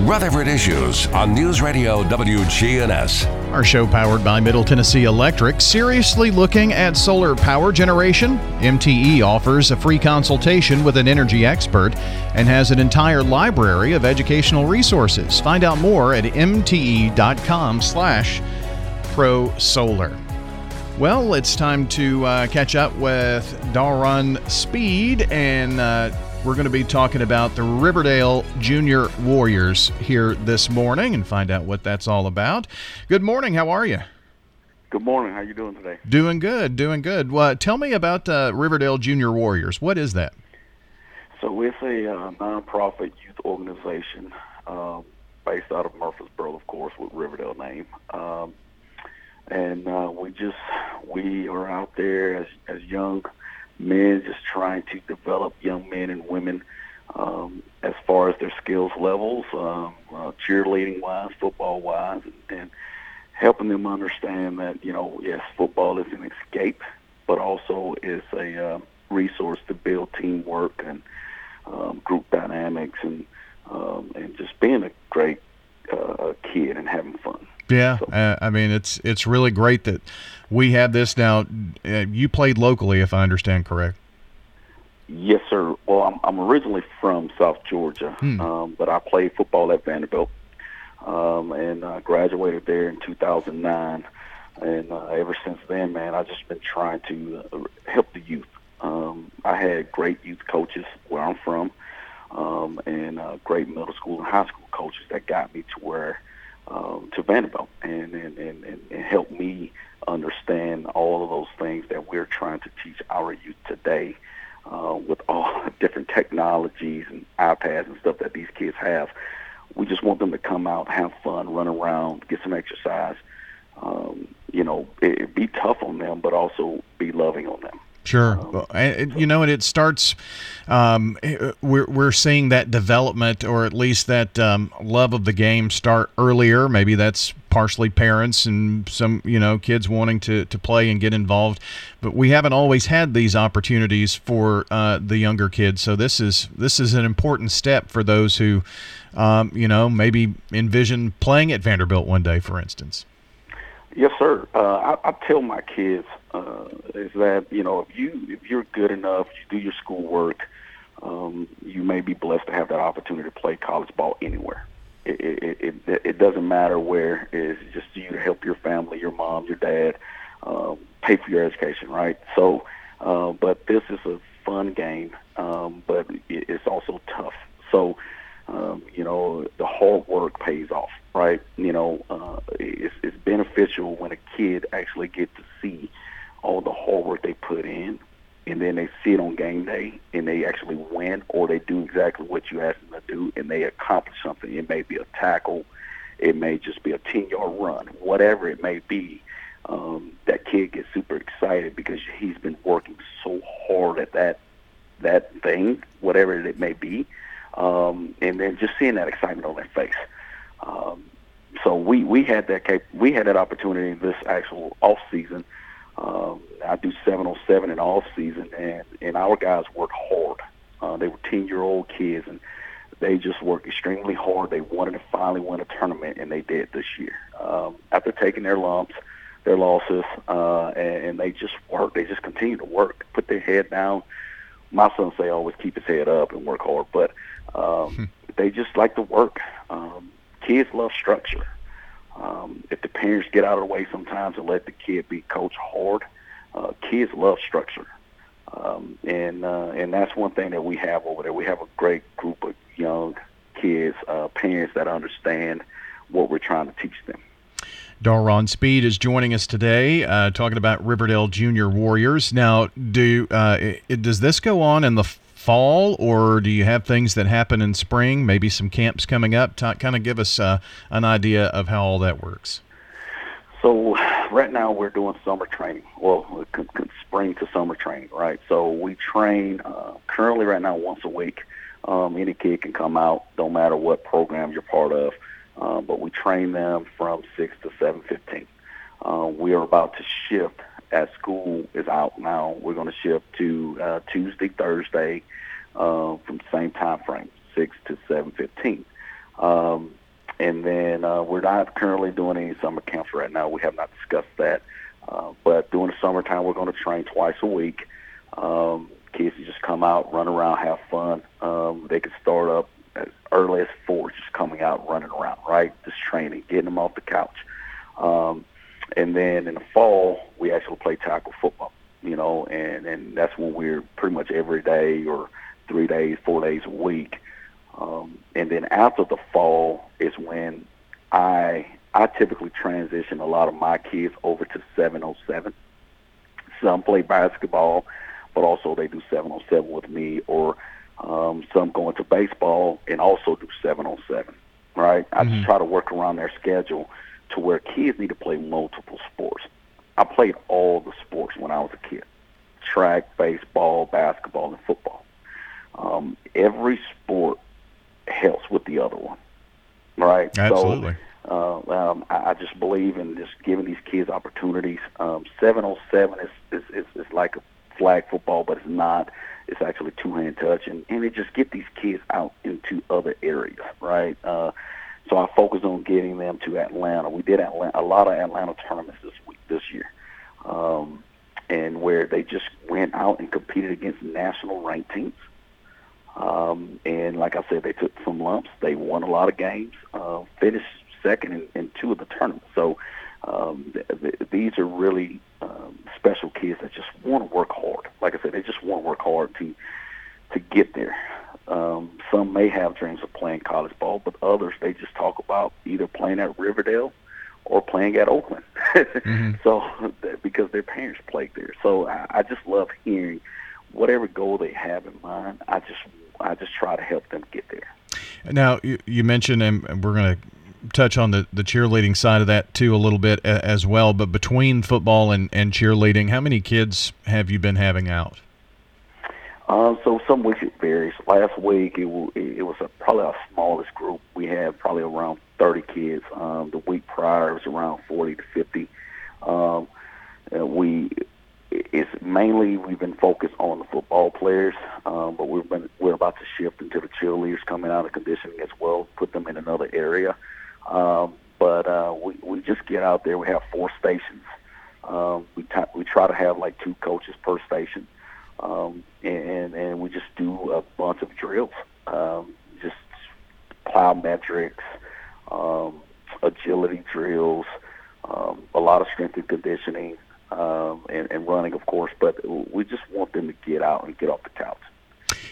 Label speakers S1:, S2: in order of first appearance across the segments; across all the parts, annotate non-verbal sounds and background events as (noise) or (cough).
S1: Rutherford Issues on News Radio WGNS.
S2: Our show powered by Middle Tennessee Electric. Seriously looking at solar power generation? MTE offers a free consultation with an energy expert and has an entire library of educational resources. Find out more at mte.com slash prosolar. Well, it's time to uh, catch up with Delron Spead and uh, we're going to be talking about the Riverdale Junior Warriors here this morning and find out what that's all about. Good morning. How are you?
S3: Good morning. How are you doing today?
S2: Doing good. Doing good. Well, tell me about uh, Riverdale Junior Warriors. What is that?
S3: So it's a uh, nonprofit youth organization um, based out of Murfreesboro, of course, with Riverdale name. Um, and uh, we just we are out there as as young men just trying to develop young men and women um, as far as their skills levels, um, uh, cheerleading wise, football wise, and, and helping them understand that you know yes, football is an escape, but also is a uh, resource to build teamwork and um, group dynamics and um, and just being a great uh, kid and having fun.
S2: Yeah, so. uh, I mean it's it's really great that we have this now. Uh, you played locally, if I understand correct.
S3: Yes, sir. Well, I'm, I'm originally from South Georgia, hmm. um, but I played football at Vanderbilt um, and uh, graduated there in 2009. And uh, ever since then, man, I've just been trying to uh, help the youth. Um, I had great youth coaches where I'm from, um, and uh, great middle school and high school coaches that got me to where um, to Vanderbilt and, and, and, and help me understand all of those things that we're trying to teach our youth today uh, with all the (laughs) different technologies and iPads and stuff that these kids have. We just want them to come out, have fun, run around, get some exercise. Um, you know, it, be tough on them, but also be loving on them.
S2: Sure, you know, and it starts. Um, we're we're seeing that development, or at least that um, love of the game, start earlier. Maybe that's partially parents and some you know kids wanting to to play and get involved, but we haven't always had these opportunities for uh, the younger kids. So this is this is an important step for those who, um, you know, maybe envision playing at Vanderbilt one day, for instance.
S3: Yes, sir. Uh, I, I tell my kids uh, is that you know if you if you're good enough, you do your schoolwork, um, you may be blessed to have that opportunity to play college ball anywhere. It it it, it doesn't matter where. It's just you to help your family, your mom, your dad, um, pay for your education, right? So, uh, but this is a fun game, um, but it's also tough. So um, you know, the hard work pays off, right? You know, uh, it's, it's beneficial when a kid actually gets to see all the hard work they put in, and then they see it on game day, and they actually win, or they do exactly what you ask them to do, and they accomplish something. It may be a tackle, it may just be a 10-yard run, whatever it may be. Um, that kid gets super excited because he's been working so hard at that that thing, whatever it may be um, and then just seeing that excitement on their face. Um, so we we had that cap- we had that opportunity this actual off season. Um, I do seven on seven in off season, and and our guys work hard. Uh, they were ten year old kids, and they just worked extremely hard. They wanted to finally win a tournament, and they did this year. Um, after taking their lumps, their losses, uh, and, and they just work. They just continue to work, put their head down. My son say always keep his head up and work hard, but um, hmm. They just like to work. Um, kids love structure. Um, if the parents get out of the way sometimes and let the kid be coached hard, uh, kids love structure. Um, and uh, and that's one thing that we have over there. We have a great group of young kids, uh, parents that understand what we're trying to teach them.
S2: Delron Spead is joining us today, uh, talking about Riverdale Junior Warriors. Now, do uh, does this go on in the fall, or do you have things that happen in spring? Maybe some camps coming up. Ta- kind of give us uh, an idea of how all that works.
S3: So right now we're doing summer training. Well, spring to summer training, right? So we train uh, currently right now once a week. Um, any kid can come out, don't matter what program you're part of. Uh, but we train them from six to seven fifteen. Uh, we are about to shift as school is out now. We're going to shift to uh, Tuesday, Thursday, uh, from the same time frame, six to seven fifteen. Um, and then uh, we're not currently doing any summer camps right now. We have not discussed that. Uh, but during the summertime, we're going to train twice a week. Um, kids just come out, run around, have fun. Um, they can start up as early as four, just coming out, running around, right? Just training, getting them off the couch. Um, and then in the fall, we actually play tackle football, you know, and, and that's when we're pretty much every day or three days, four days a week. Um, and then after the fall is when I I typically transition a lot of my kids over to 707. Some play basketball, but also they do 707 with me, or um, some go into baseball and also do 707. Right? I
S2: Mhm.
S3: just try to work around their schedule to where kids need to play multiple sports. I played all the sports when I was a kid: track, baseball, basketball, and football. Um, every sport helps with the other one, right?
S2: Absolutely.
S3: So, uh, um, I, I just believe in just giving these kids opportunities. Um, 707 is, is, is, is like a flag football, but it's not. It's actually two-hand touch, and, and it just get these kids out into other areas, right? Uh, so I focus on getting them to Atlanta. We did Atlanta, a lot of Atlanta tournaments this week, this year, um, and where they just went out and competed against national ranked teams. Um, and like I said, they took some lumps. They won a lot of games, uh, finished second in, in two of the tournaments. So um, th- th- these are really um, special kids that just want to work hard. Like I said, they just want to work hard to to get there. Um, some may have dreams of playing college ball, but others they just talk about either playing at Riverdale or playing at Oakland. (laughs)
S2: Mhm.
S3: So because their parents played there. So I, I just love hearing whatever goal they have in mind. I just I just try to help them get there.
S2: Now, you, you mentioned, and we're going to touch on the, the cheerleading side of that too a little bit as well. But between football and, and cheerleading, how many kids have you been having out?
S3: Um, so some weeks it varies. Last week it, it was a, probably our smallest group. We had probably around 30 kids. Um, the week prior it was around 40 to 50. Um, uh, we it's mainly we've been focused on the football players, um, but we've been we're about to shift into the cheerleaders coming out of conditioning as well. Put them in another area. Um, but uh, we we just get out there. We have four stations. Um, we t- we try to have like two coaches per station um, and and we just do a bunch of drills, um, just plyometrics, um, agility drills, um, a lot of strength and conditioning, um, and, and running, of course. But we just want them to get out and get off the couch.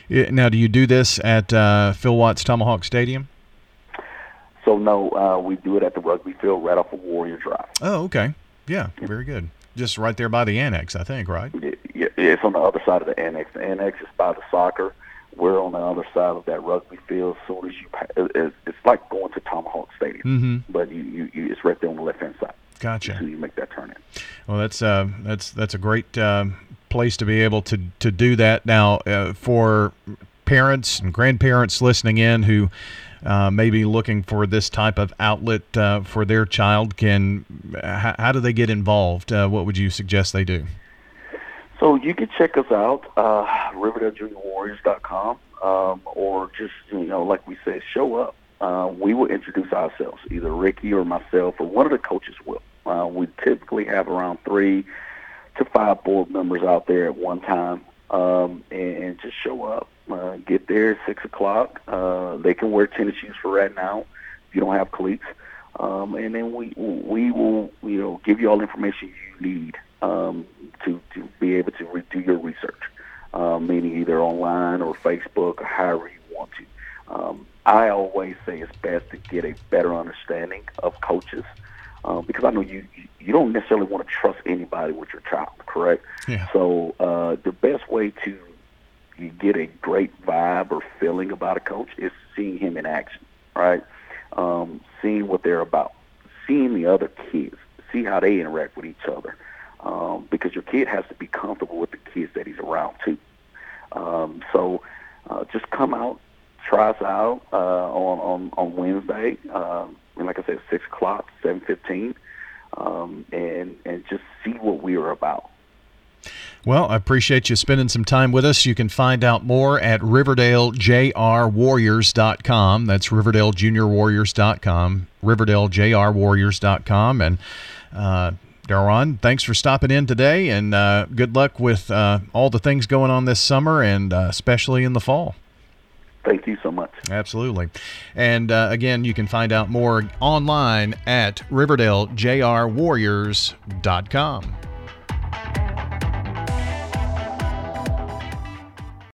S2: Now, do you do this at uh, Phil Watts Tomahawk Stadium?
S3: So no, uh, we do it at the rugby field right off of Warrior Drive.
S2: Oh, okay. Yeah, very good. Just right there by the annex, I think, right?
S3: Yeah, it's on the other side of the annex. The annex is by the soccer. We're on the other side of that rugby field. As soon as you, it's like going to Tomahawk Stadium,
S2: Mm-hmm.
S3: but you, you, you, it's right there on the left hand side.
S2: Gotcha.
S3: So you make that turn in.
S2: Well, that's uh, that's that's a great uh, place to be able to to do that. Now, uh, for parents and grandparents listening in who uh, may be looking for this type of outlet uh, for their child, can how, how do they get involved? Uh, what would you suggest they do?
S3: So you can check us out, uh, RiverdaleJuniorWarriors.com, um, or just, you know, like we said, show up. Uh, we will introduce ourselves, either Ricky or myself, or one of the coaches will. Uh, we typically have around three to five board members out there at one time, um, and, and just show up. Uh, get there at 6 o'clock. Uh, they can wear tennis shoes for right now if you don't have cleats. Um, and then we we will you know give you all the information you need um, to to be able to re- do your research, um, meaning either online or Facebook or however you want to. Um, I always say it's best to get a better understanding of coaches um, because I know you you don't necessarily want to trust anybody with your child, correct?
S2: Yeah.
S3: So uh, the best way to you get a great vibe or feeling about a coach is seeing him in action, right? Um, seeing what they're about, seeing the other kids, see how they interact with each other, um, because your kid has to be comfortable with the kids that he's around too. Um, so uh, just come out, try us out uh, on on on Wednesday, um, and like I said, six o'clock, seven fifteen, um, and and just see what we are about.
S2: Well, I appreciate you spending some time with us. You can find out more at riverdalejrwarriors.com. That's riverdalejuniorwarriors.com, riverdalejrwarriors.com. And uh, Delron, thanks for stopping in today, and uh, good luck with uh, all the things going on this summer and uh, especially in the fall.
S3: Thank you so much.
S2: Absolutely. And uh, again, you can find out more online at riverdalejrwarriors.com.